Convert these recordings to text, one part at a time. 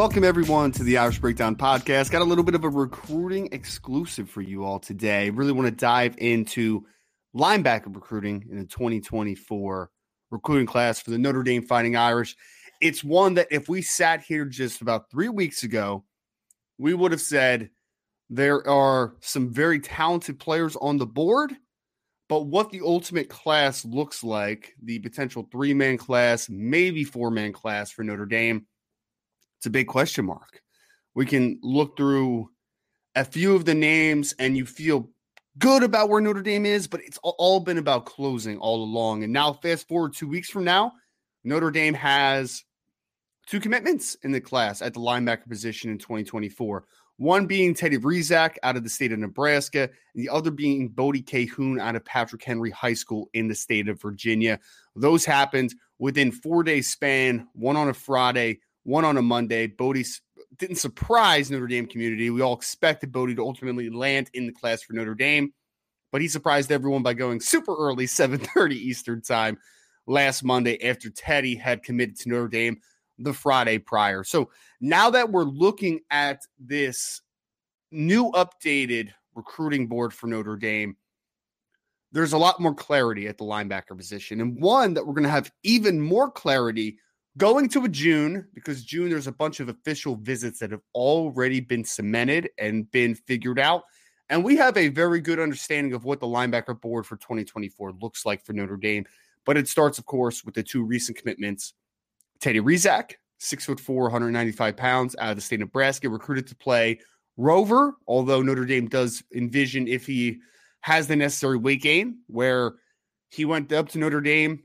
Welcome, everyone, to the Irish Breakdown Podcast. Got a little bit of a recruiting exclusive for you all today. Really want to dive into linebacker recruiting in the 2024 recruiting class for the Notre Dame Fighting Irish. It's one that if we sat here just about three weeks ago, we would have said there are some very talented players on the board, but what the ultimate class looks like, the potential three man class, maybe four man class for Notre Dame it's a big question mark. We can look through a few of the names and you feel good about where Notre Dame is, but it's all been about closing all along. And now, fast forward two weeks from now, Notre Dame has two commitments in the class at the linebacker position in 2024. One being Teddy Rezac out of the state of Nebraska, and the other being Bodie Kahoun out of Patrick Henry High School in the state of Virginia. Those happened within four days span, one on a Friday, one on a Monday. Bodie didn't surprise Notre Dame community. We all expected Bodie to ultimately land in the class for Notre Dame, but he surprised everyone by going super early, 7:30 Eastern time last Monday after Teddy had committed to Notre Dame the Friday prior. So now that we're looking at this new updated recruiting board for Notre Dame, there's a lot more clarity at the linebacker position. And one that we're going to have even more clarity going to a June because June there's a bunch of official visits that have already been cemented and been figured out. And we have a very good understanding of what the linebacker board for 2024 looks like for Notre Dame. But it starts, of course, with the two recent commitments. Teddy Rezac, six foot four, 195 pounds, out of the state of Nebraska, recruited to play Rover, although Notre Dame does envision if he has the necessary weight gain, where he went up to Notre Dame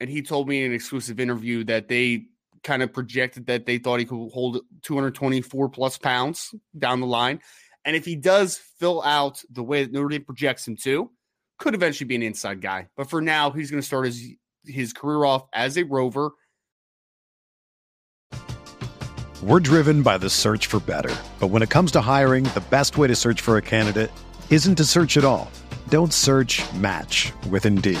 and he told me in an exclusive interview that they kind of projected that they thought he could hold 224 plus pounds down the line. And if he does fill out the way that Notre Dame projects him to, could eventually be an inside guy. But for now, he's going to start his his career off as a rover. We're driven by the search for better. But when it comes to hiring, the best way to search for a candidate isn't to search at all. Don't search match with Indeed.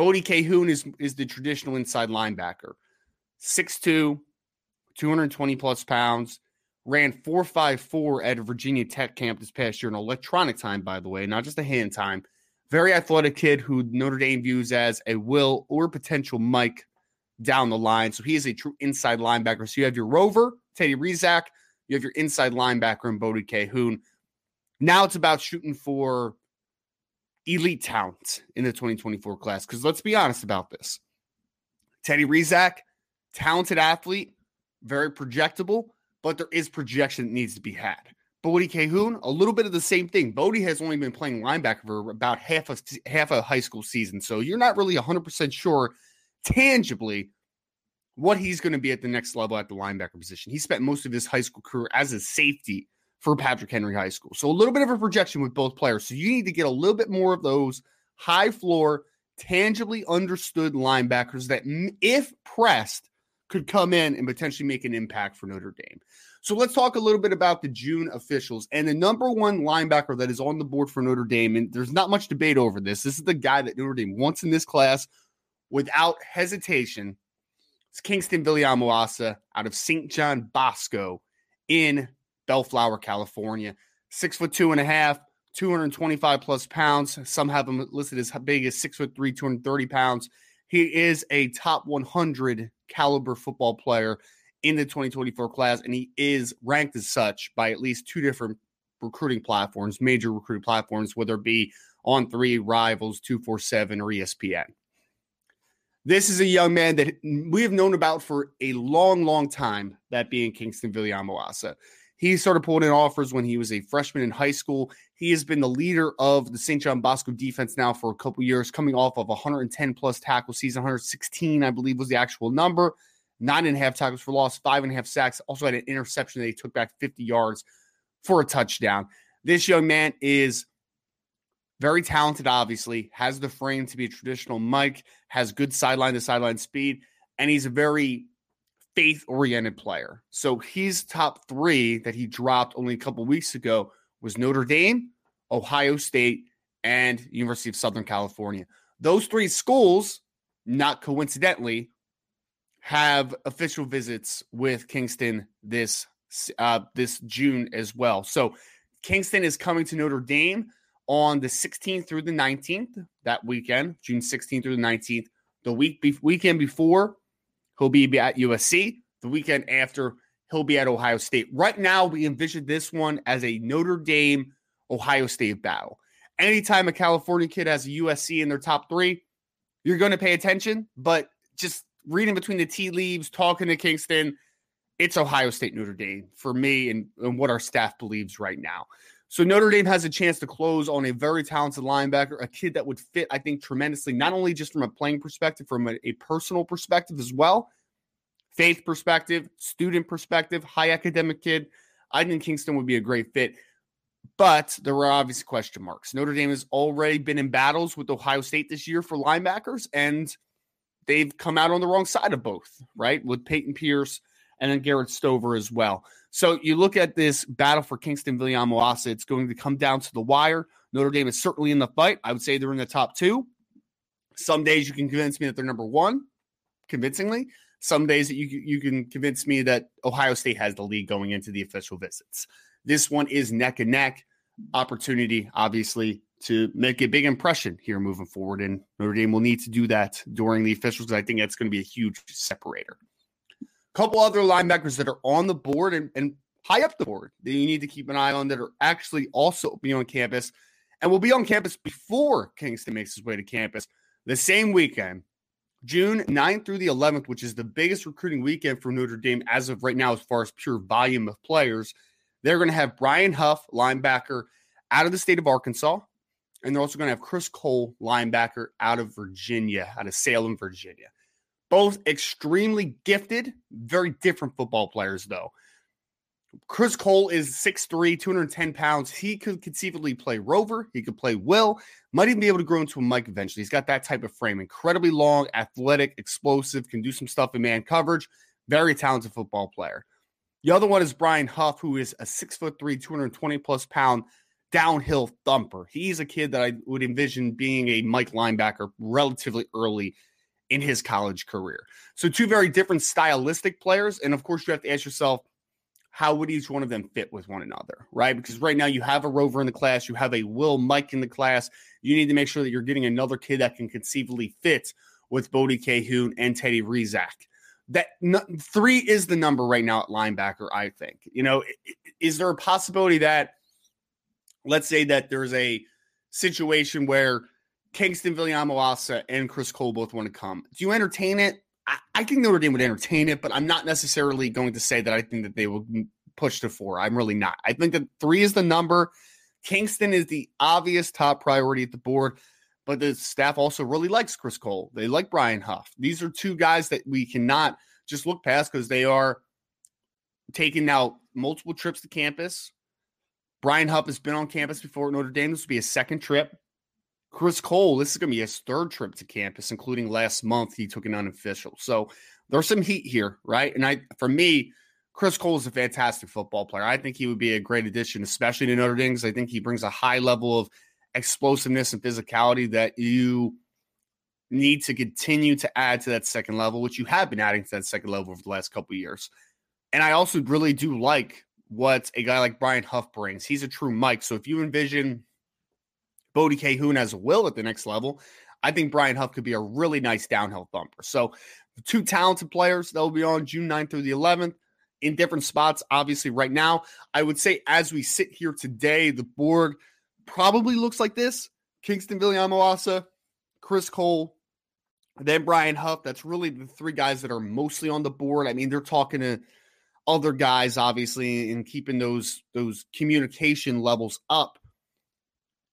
Bodie Kahoun is is the traditional inside linebacker. 6'2, 220 plus pounds, ran 4.54 at Virginia Tech camp this past year in electronic time, by the way, not just a hand time. Very athletic kid who Notre Dame views as a will or potential Mike down the line. So he is a true inside linebacker. So you have your rover, Teddy Rezac, you have your inside linebacker in Bodie Kahoun. Now it's about shooting for elite talent in the 2024 class. Because let's be honest about this Teddy Rezac, talented athlete, very projectable, but there is projection that needs to be had. Bodie Kahoun, a little bit of the same thing. Bodie has only been playing linebacker for about half a half a high school season, so you're not really 100% sure tangibly what he's going to be at the next level at the linebacker position. He spent most of his high school career as a safety for Patrick Henry High School. So a little bit of a projection with both players. So you need to get a little bit more of those high floor, tangibly understood linebackers that, if pressed, could come in and potentially make an impact for Notre Dame. So let's talk a little bit about the June officials and the number one linebacker that is on the board for Notre Dame. And there's not much debate over this. This is the guy that Notre Dame wants in this class without hesitation. It's Kingston Viliamu-Asa out of St. John Bosco in Bellflower, California. Six foot two and a half, 225 plus pounds. Some have him listed as big as six foot three, 230 pounds. He is a top 100 caliber football player in the 2024 class, and he is ranked as such by at least two different recruiting platforms, major recruiting platforms, whether it be on three, Rivals, 247, or ESPN. This is a young man that we have known about for a long, long time, that being Kingston Viliamu-Asa. He started pulling in offers when he was a freshman in high school. He has been the leader of the St. John Bosco defense now for a couple years, coming off of 110 plus tackle season, 116, I believe was the actual number. Nine and a half tackles for loss, five and a half sacks. Also had an interception that he took back 50 yards for a touchdown. This young man is very talented, obviously, has the frame to be a traditional Mike, has good sideline to sideline speed, and he's a very faith oriented player. So his top three that he dropped only a couple weeks ago was Notre Dame, Ohio State, and University of Southern California. Those three schools, not coincidentally, have official visits with Kingston this uh, this June as well. So Kingston is coming to Notre Dame on the 16th through the 19th that weekend, June 16th through the 19th. The week be- weekend before, He'll be at USC. The weekend after, he'll be at Ohio State. Right now, we envision this one as a Notre Dame Ohio State battle. Anytime a California kid has a USC in their top three, you're going to pay attention. But just reading between the tea leaves, talking to Kingston, it's Ohio State Notre Dame for me and, and what our staff believes right now. So Notre Dame has a chance to close on a very talented linebacker, a kid that would fit, I think, tremendously, not only just from a playing perspective, from a, a personal perspective as well, faith perspective, student perspective, high academic kid. I think Kingston would be a great fit. But there were obvious question marks. Notre Dame has already been in battles with Ohio State this year for linebackers, and they've come out on the wrong side of both, right? With Peyton Pierce and then Garrett Stover as well. So you look at this battle for Kingston Viliamu-Asa, it's going to come down to the wire. Notre Dame is certainly in the fight. I would say they're in the top two. Some days you can convince me that they're number one, convincingly. Some days that you you can convince me that Ohio State has the lead going into the official visits. This one is neck and neck opportunity, obviously, to make a big impression here moving forward. And Notre Dame will need to do that during the officials. I think that's going to be a huge separator couple other linebackers that are on the board and, and high up the board that you need to keep an eye on that are actually also be on campus and will be on campus before Kingston makes his way to campus the same weekend, June 9th through the 11th, which is the biggest recruiting weekend for Notre Dame as of right now, as far as pure volume of players. They're going to have Brian Huff, linebacker, out of the state of Arkansas. and they're also going to have Chris Cole, linebacker out of Virginia, out of Salem, Virginia. Both extremely gifted, very different football players, though. Chris Cole is 6'3, 210 pounds. He could conceivably play Rover. He could play Will. Might even be able to grow into a Mike eventually. He's got that type of frame. Incredibly long, athletic, explosive, can do some stuff in man coverage. Very talented football player. The other one is Brian Huff, who is a 6'3, 220 plus pound downhill thumper. He's a kid that I would envision being a Mike linebacker relatively early in his college career. So, two very different stylistic players. And of course, you have to ask yourself, how would each one of them fit with one another, right? Because right now you have a Rover in the class, you have a Will Mike in the class. You need to make sure that you're getting another kid that can conceivably fit with Bodie Kahoun and Teddy Rezac. That three is the number right now at linebacker, I think. You know, is there a possibility that, let's say that there's a situation where Kingston Viliamu-Asa and Chris Cole both want to come? Do you entertain it? I, I think Notre Dame would entertain it, but I'm not necessarily going to say that I think that they will push to four. I'm really not. I think that three is the number. Kingston is the obvious top priority at the board, but the staff also really likes Chris Cole. They like Brian Huff. These are two guys that we cannot just look past because they are taking now multiple trips to campus. Brian Huff has been on campus before at Notre Dame. This will be a second trip. Chris Cole, this is going to be his third trip to campus, including last month. He took an unofficial. So there's some heat here, right? And I, for me, Chris Cole is a fantastic football player. I think he would be a great addition, especially to Notre Dame. I think he brings a high level of explosiveness and physicality that you need to continue to add to that second level, which you have been adding to that second level over the last couple years. And I also really do like what a guy like Brian Huff brings. He's a true Mike. So if you envision Bodie Kahoun has a will at the next level. I think Brian Huff could be a really nice downhill thumper. So, two talented players that will be on June 9th through the 11th in different spots. Obviously, right now, I would say as we sit here today, the board probably looks like this Kingston Viliamu-Asa, Chris Cole, then Brian Huff. That's really the three guys that are mostly on the board. I mean, they're talking to other guys, obviously, and keeping those those communication levels up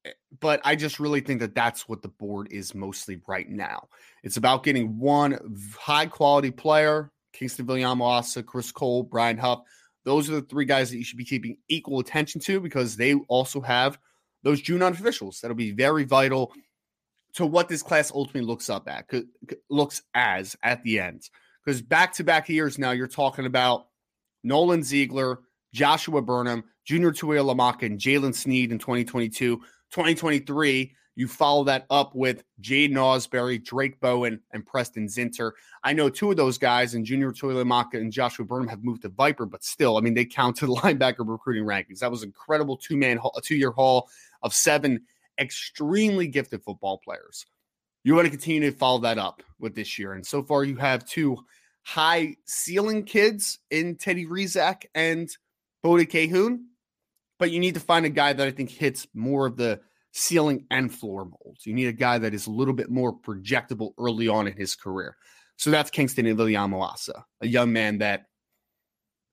Eh, but I just really think that that's what the board is mostly right now. It's about getting one high quality player, Kingston Viliamu-Asa, Chris Cole, Brian Huff. Those are the three guys that you should be keeping equal attention to because they also have those June officials that'll be very vital to what this class ultimately looks up at, looks as at the end. Because back to back years now, you're talking about Nolan Ziegler, Joshua Burnham, Junior Tuihalamaka, and Jaylen Sneed in 2022 2023, you follow that up with Jaiden Ausberry, Drake Bowen, and Preston Zinter. I know two of those guys, and Junior Tuihalamaka and Joshua Burnham, have moved to Viper, but still, I mean, they count to the linebacker recruiting rankings. That was incredible two man, two year haul of seven extremely gifted football players. You want to continue to follow that up with this year. And so far, you have two high ceiling kids in Teddy Rezac and Bodie Kahoun but you need to find a guy that I think hits more of the ceiling and floor molds. You need a guy that is a little bit more projectable early on in his career. So that's Kingston and Viliamu-Asa, a young man that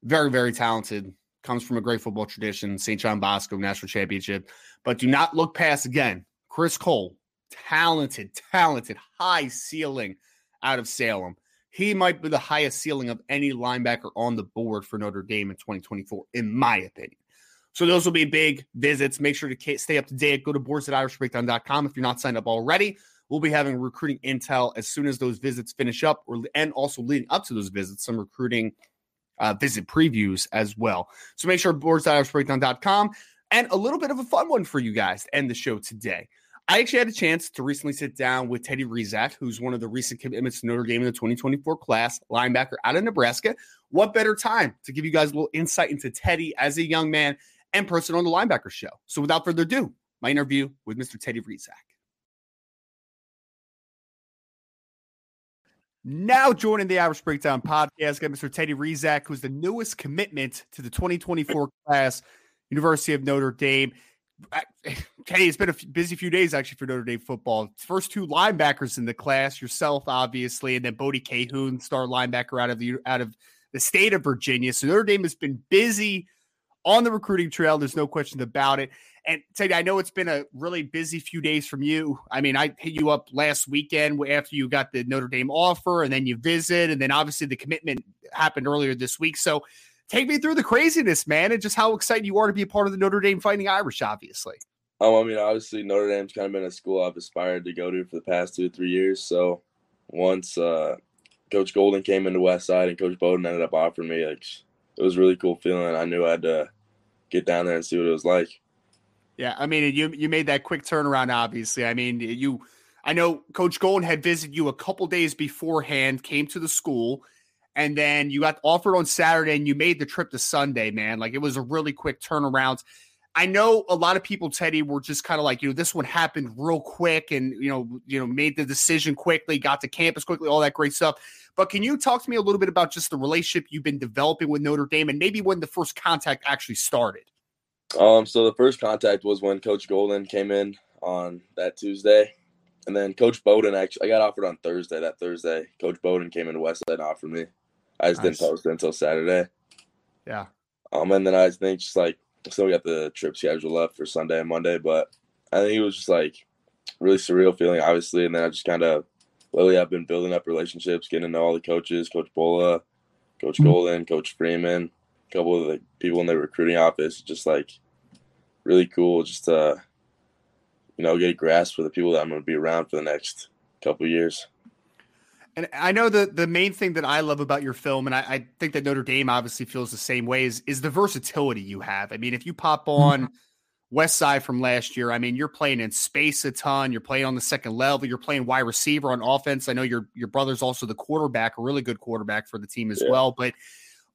very, very talented, comes from a great football tradition, St. John Bosco national championship. But do not look past again, Chris Cole, talented, talented, high ceiling out of Salem. He might be the highest ceiling of any linebacker on the board for Notre Dame in 2024, in my opinion. So those will be big visits. Make sure to stay up to date. Go to boards at irishbreakdown.com if you're not signed up already. We'll be having recruiting intel as soon as those visits finish up, or and also leading up to those visits, some recruiting uh, visit previews as well. So make sure boards at irishbreakdown.com. And a little bit of a fun one for you guys to end the show today. I actually had a chance to recently sit down with Teddy Rezac, who's one of the recent commitments to Notre Dame in the 2024 class, linebacker out of Nebraska. What better time to give you guys a little insight into Teddy as a young man and person on the linebacker show. So without further ado, my interview with Mr. Teddy Rezac. Now joining the Irish Breakdown podcast, got Mr. Teddy Rezac, who's the newest commitment to the 2024 class, University of Notre Dame. Teddy, it's been a busy few days actually for Notre Dame football. First two linebackers in the class, yourself obviously, and then Bodie Kahoun, star linebacker out of the out of the state of Virginia. So Notre Dame has been busy on the recruiting trail. There's no question about it. And Teddy, I know it's been a really busy few days from you. I mean, I hit you up last weekend after you got the Notre Dame offer, and then you visit, and then obviously the commitment happened earlier this week. So take me through the craziness, man, and just how excited you are to be a part of the Notre Dame Fighting Irish, obviously. Um, I mean, obviously Notre Dame's kind of been a school I've aspired to go to for the past two or three years. So once uh, Coach Golden came into West Side and Coach Bowden ended up offering me, like it was really cool feeling. I knew I had to get down there and see what it was like. Yeah, I mean, you you made that quick turnaround. Obviously, I mean, you. I know Coach Golden had visited you a couple days beforehand, came to the school, and then you got offered on Saturday, and you made the trip to Sunday. Man, like it was a really quick turnaround. I know a lot of people, Teddy, were just kind of like, you know, this one happened real quick, and you know, you know, made the decision quickly, got to campus quickly, all that great stuff. But can you talk to me a little bit about just the relationship you've been developing with Notre Dame, and maybe when the first contact actually started? Um, so the first contact was when Coach Golden came in on that Tuesday, and then Coach Bowden actually I got offered on Thursday. That Thursday, Coach Bowden came into Westside and offered me. I just nice. didn't post it until Saturday. Yeah. Um, and then I think just like still we got the trip schedule left for Sunday and Monday, but I think it was just like really surreal feeling, obviously. And then I just kind of lately I've been building up relationships, getting to know all the coaches, Coach Bullough, Coach mm-hmm. Golden, Coach Freeman, a couple of the people in the recruiting office, just like really cool just to you know get a grasp for the people that I'm going to be around for the next couple years. And I know the the main thing that I love about your film, and I, I, think that Notre Dame obviously feels the same way, is is the versatility you have. I mean, if you pop mm-hmm. on West Side from last year, I mean, you're playing in space a ton. You're playing on the second level. You're playing wide receiver on offense. I know your your brother's also the quarterback, a really good quarterback for the team as yeah. well. But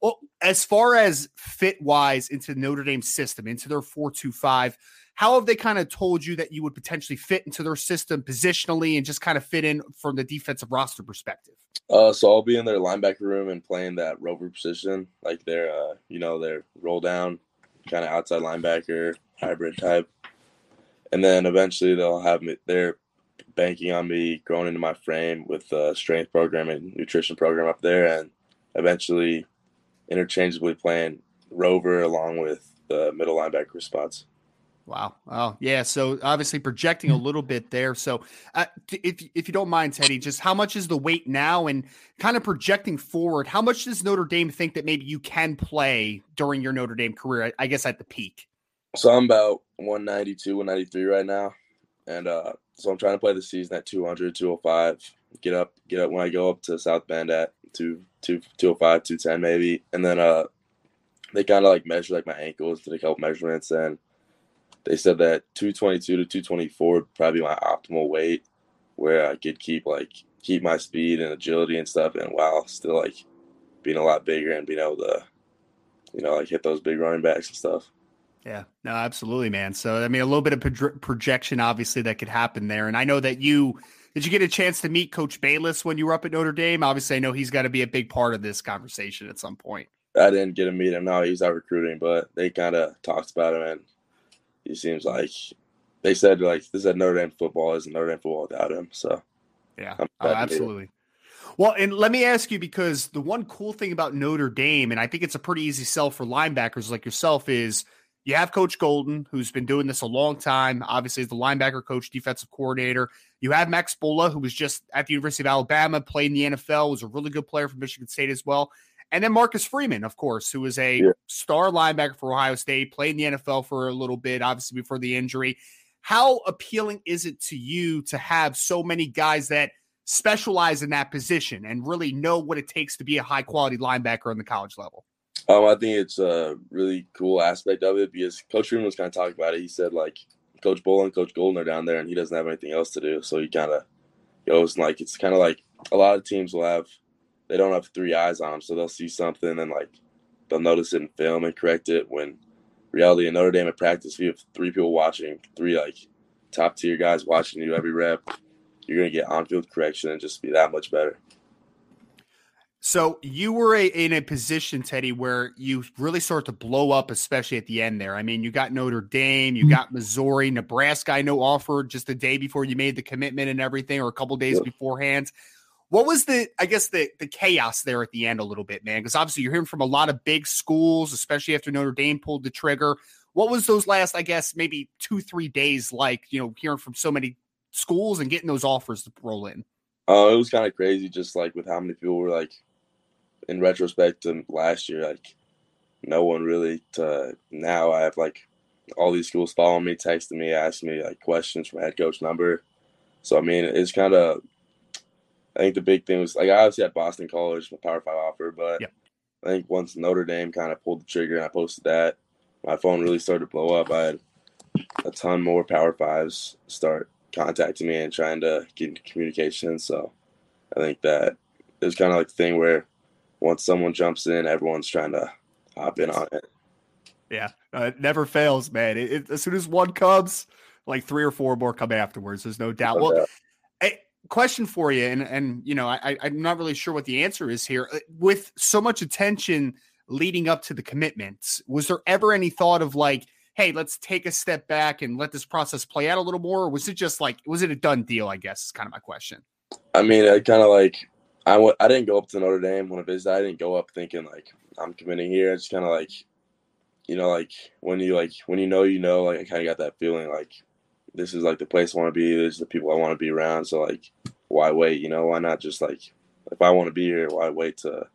well, as far as fit wise into Notre Dame system, into their 425, how have they kind of told you that you would potentially fit into their system positionally and just kind of fit in from the defensive roster perspective? Uh, so I'll be in their linebacker room and playing that rover position, like their, uh, you know, their roll down, kind of outside linebacker, hybrid type. And then eventually they'll have me, they're banking on me growing into my frame with the strength program and nutrition program up there. And eventually interchangeably playing Rover along with the middle linebacker spots. Wow. Oh, yeah. So obviously projecting a little bit there. So, uh, if if you don't mind, Teddy, just how much is the weight now, and kind of projecting forward, how much does Notre Dame think that maybe you can play during your Notre Dame career? I guess at the peak. So I'm about 192, 193 right now, and uh, so I'm trying to play the season at 200, 205. Get up, get up when I go up to South Bend at two, two, 205, 210 maybe. And then uh they kinda like measure like my ankles, did a couple measurements and they said that two twenty two to two twenty four would probably be my optimal weight where I could keep like keep my speed and agility and stuff and while still like being a lot bigger and being able to you know like hit those big running backs and stuff. Yeah, no, absolutely, man. So, I mean, a little bit of pro- projection, obviously, that could happen there. And I know that you did you get a chance to meet Coach Balis when you were up at Notre Dame? Obviously, I know he's got to be a big part of this conversation at some point. I didn't get to meet him. No, he's out recruiting, but they kind of talked about him, and he seems like they said like this is Notre Dame football isn't Notre Dame football without him. So yeah, oh, absolutely. Well, and let me ask you because the one cool thing about Notre Dame, and I think it's a pretty easy sell for linebackers like yourself, is you have Coach Golden, who's been doing this a long time. Obviously, as the linebacker coach, defensive coordinator. You have Max Bullough, who was just at the University of Alabama, played in the NFL, was a really good player for Michigan State as well. And then Marcus Freeman, of course, who was a yeah. star linebacker for Ohio State, played in the NFL for a little bit, obviously before the injury. How appealing is it to you to have so many guys that specialize in that position and really know what it takes to be a high quality linebacker on the college level? Um, I think it's a really cool aspect of it because Coach Freeman was kind of talking about it. He said like Coach and Coach Golden are down there, and he doesn't have anything else to do, so he kind of goes and like it's kind of like a lot of teams will have they don't have three eyes on them, so they'll see something and like they'll notice it in film and correct it. When reality in Notre Dame at practice, we have three people watching, three like top tier guys watching you every rep. You're gonna get on field correction and just be that much better. So you were a, in a position, Teddy, where you really start to blow up, especially at the end there. I mean, you got Notre Dame, you mm-hmm. got Missouri, Nebraska. I know offered just a day before you made the commitment and everything, or a couple days beforehand. What was the, I guess, the the chaos there at the end a little bit, man? Because obviously you're hearing from a lot of big schools, especially after Notre Dame pulled the trigger. What was those last, I guess, maybe two, three days like, you know, hearing from so many schools and getting those offers to roll in? Oh, uh, it was kind of crazy, just like with how many people were like, in retrospect to last year, like no one really. To now, I have like all these schools following me, texting me, asking me like questions from head coach number. So I mean, it's kind of. I think the big thing was like I obviously had Boston College, my Power Five offer, but. I think once Notre Dame kind of pulled the trigger and I posted that, my phone really started to blow up. I had a ton more Power Fives start contacting me and trying to get into communication. So I think that it was kind of like the thing where once someone jumps in, everyone's trying to hop in on it. Yeah, uh, it never fails, man. It, it, as soon as one comes, like three or four more come afterwards. There's no doubt. well, a question for you, and and you know, I, I'm not really sure what the answer is here. Uh, with so much attention leading up to the commitments, was there ever any thought of like, hey, let's take a step back and let this process play out a little more, or was it just like, was it a done deal? I guess is kind of my question. I mean, I kind of like I w- I didn't go up to Notre Dame when I visited. I didn't go up thinking like I'm committing here. It's kind of like, you know, like when you like when you know you know. Like I kind of got that feeling like this is like the place I want to be. This is the people I want to be around. So like, why wait? You know, why not just like if I want to be here, why wait to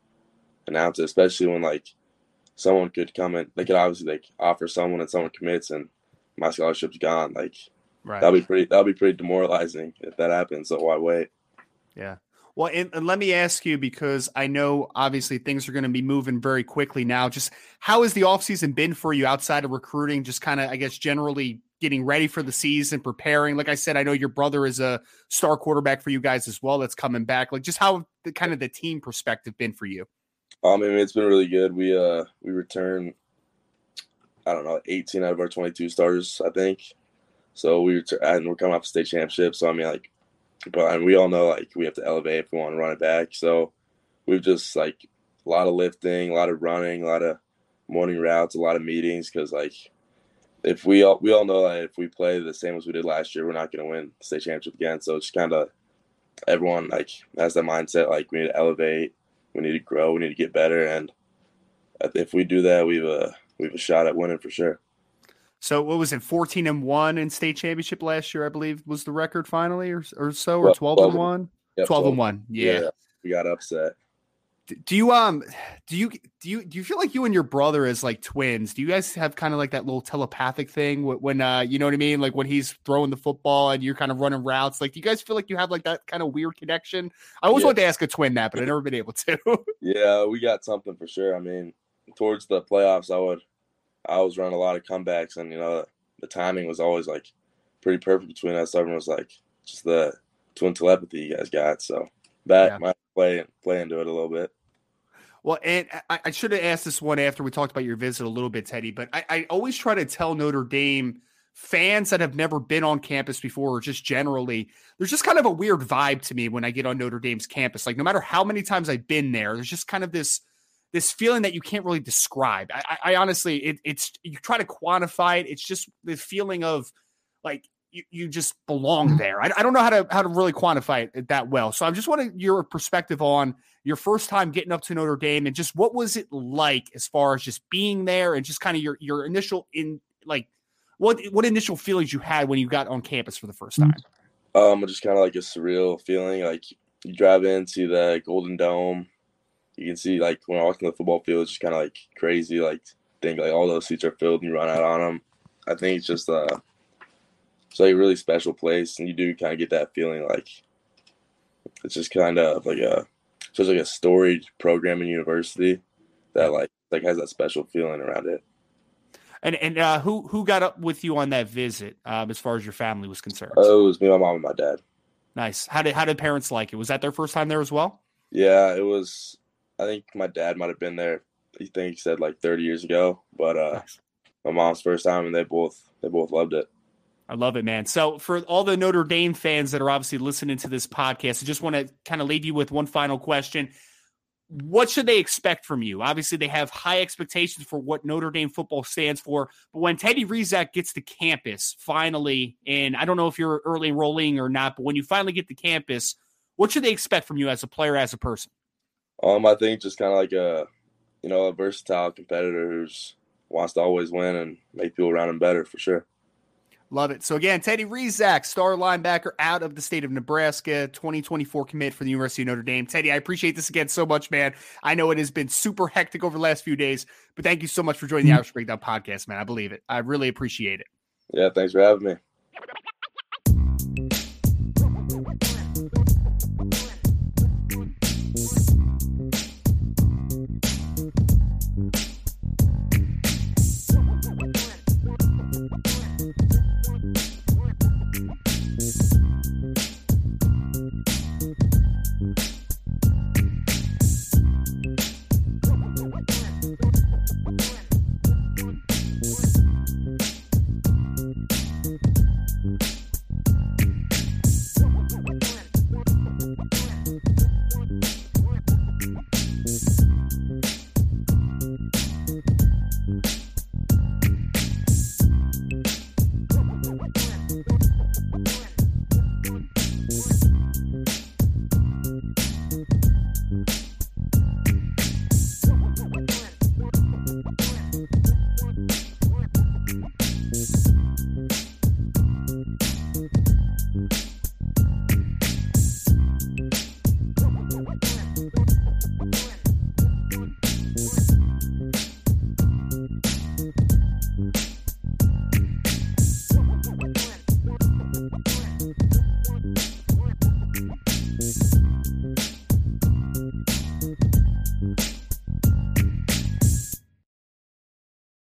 announce it? Especially when like someone could come in, they could obviously like offer someone and someone commits and my scholarship's gone. Like right. that'll be pretty that'll be pretty demoralizing if that happens. So why wait? Yeah. Well, and, and, let me ask you because I know obviously things are going to be moving very quickly now. Just how has the offseason been for you outside of recruiting? Just kind of, I guess, generally getting ready for the season, preparing. Like I said, I know your brother is a star quarterback for you guys as well. That's coming back. Like, just how the kind of the team perspective been for you? Um, I mean, it's been really good. We uh we return, I don't know, 18 out of our 22 starters, I think. So we return, and we're coming off a state championship. So I mean, like but and we all know like we have to elevate if we want to run it back. So we've just like a lot of lifting, a lot of running, a lot of morning routes, a lot of meetings because like if we all we all know that if we play the same as we did last year, we're not going to win the state championship again. So it's kind of everyone like has that mindset like we need to elevate, we need to grow, we need to get better, and if we do that, we've a we've a shot at winning for sure. So what was it, 14 and 1 in state championship last year, I believe was the record finally or, or so, or 12, 12 and 1? 12, 12, and 1. Yeah. yeah. We got upset. Do you um do you do you do you feel like you and your brother is like twins? Do you guys have kind of like that little telepathic thing when uh you know what I mean? Like when he's throwing the football and you're kind of running routes. Like do you guys feel like you have like that kind of weird connection? I always yeah. wanted to ask a twin that, but I've never been able to. yeah, we got something for sure. I mean, towards the playoffs, I would I was running a lot of comebacks, and you know the timing was always like pretty perfect between us. Everyone was like just the twin telepathy you guys got. So that yeah. might play play into it a little bit. Well, and I, I, should have asked this one after we talked about your visit a little bit, Teddy. But I, I always try to tell Notre Dame fans that have never been on campus before, or just generally, there's just kind of a weird vibe to me when I get on Notre Dame's campus. Like no matter how many times I've been there, there's just kind of this this feeling that you can't really describe. I, I honestly, it, it's you try to quantify it. It's just the feeling of like you, you just belong mm-hmm. there. I, I, don't know how to how to really quantify it that well. So I'm just wanting your perspective on your first time getting up to Notre Dame and just what was it like as far as just being there and just kind of your your initial in like what what initial feelings you had when you got on campus for the first time. Um, just kind of like a surreal feeling. Like you drive into the Golden Dome you can see like when I walk in the football field, it's just kind of like crazy. Like think like all those seats are filled and you run out on them. I think it's just uh, it's like a really special place, and you do kind of get that feeling like it's just kind of like a just like a storied program in university that like like has that special feeling around it. And and uh, who who got up with you on that visit um, as far as your family was concerned? Oh, it was me, my mom, and my dad. Nice. How did how did parents like it? Was that their first time there as well? Yeah, it was. I think my dad might have been there. He think he said like 30 years ago, but uh, nice. my mom's first time, and they both they both loved it. I love it, man. So, for all the Notre Dame fans that are obviously listening to this podcast, I just want to kind of leave you with one final question. What should they expect from you? Obviously, they have high expectations for what Notre Dame football stands for. But when Teddy Rezac gets to campus finally, and I don't know if you're early enrolling or not, but when you finally get to campus, What should they expect from you as a player, as a person? Um, I think just kind of like a, you know, a versatile competitor who's wants to always win and make people around him better for sure. Love it. So again, Teddy Rezac, star linebacker out of the state of Nebraska, 2024 commit for the University of Notre Dame. Teddy, I appreciate this again so much, man. I know it has been super hectic over the last few days, but thank you so much for joining the Irish Breakdown podcast, man. I believe it. I really appreciate it. Yeah, thanks for having me.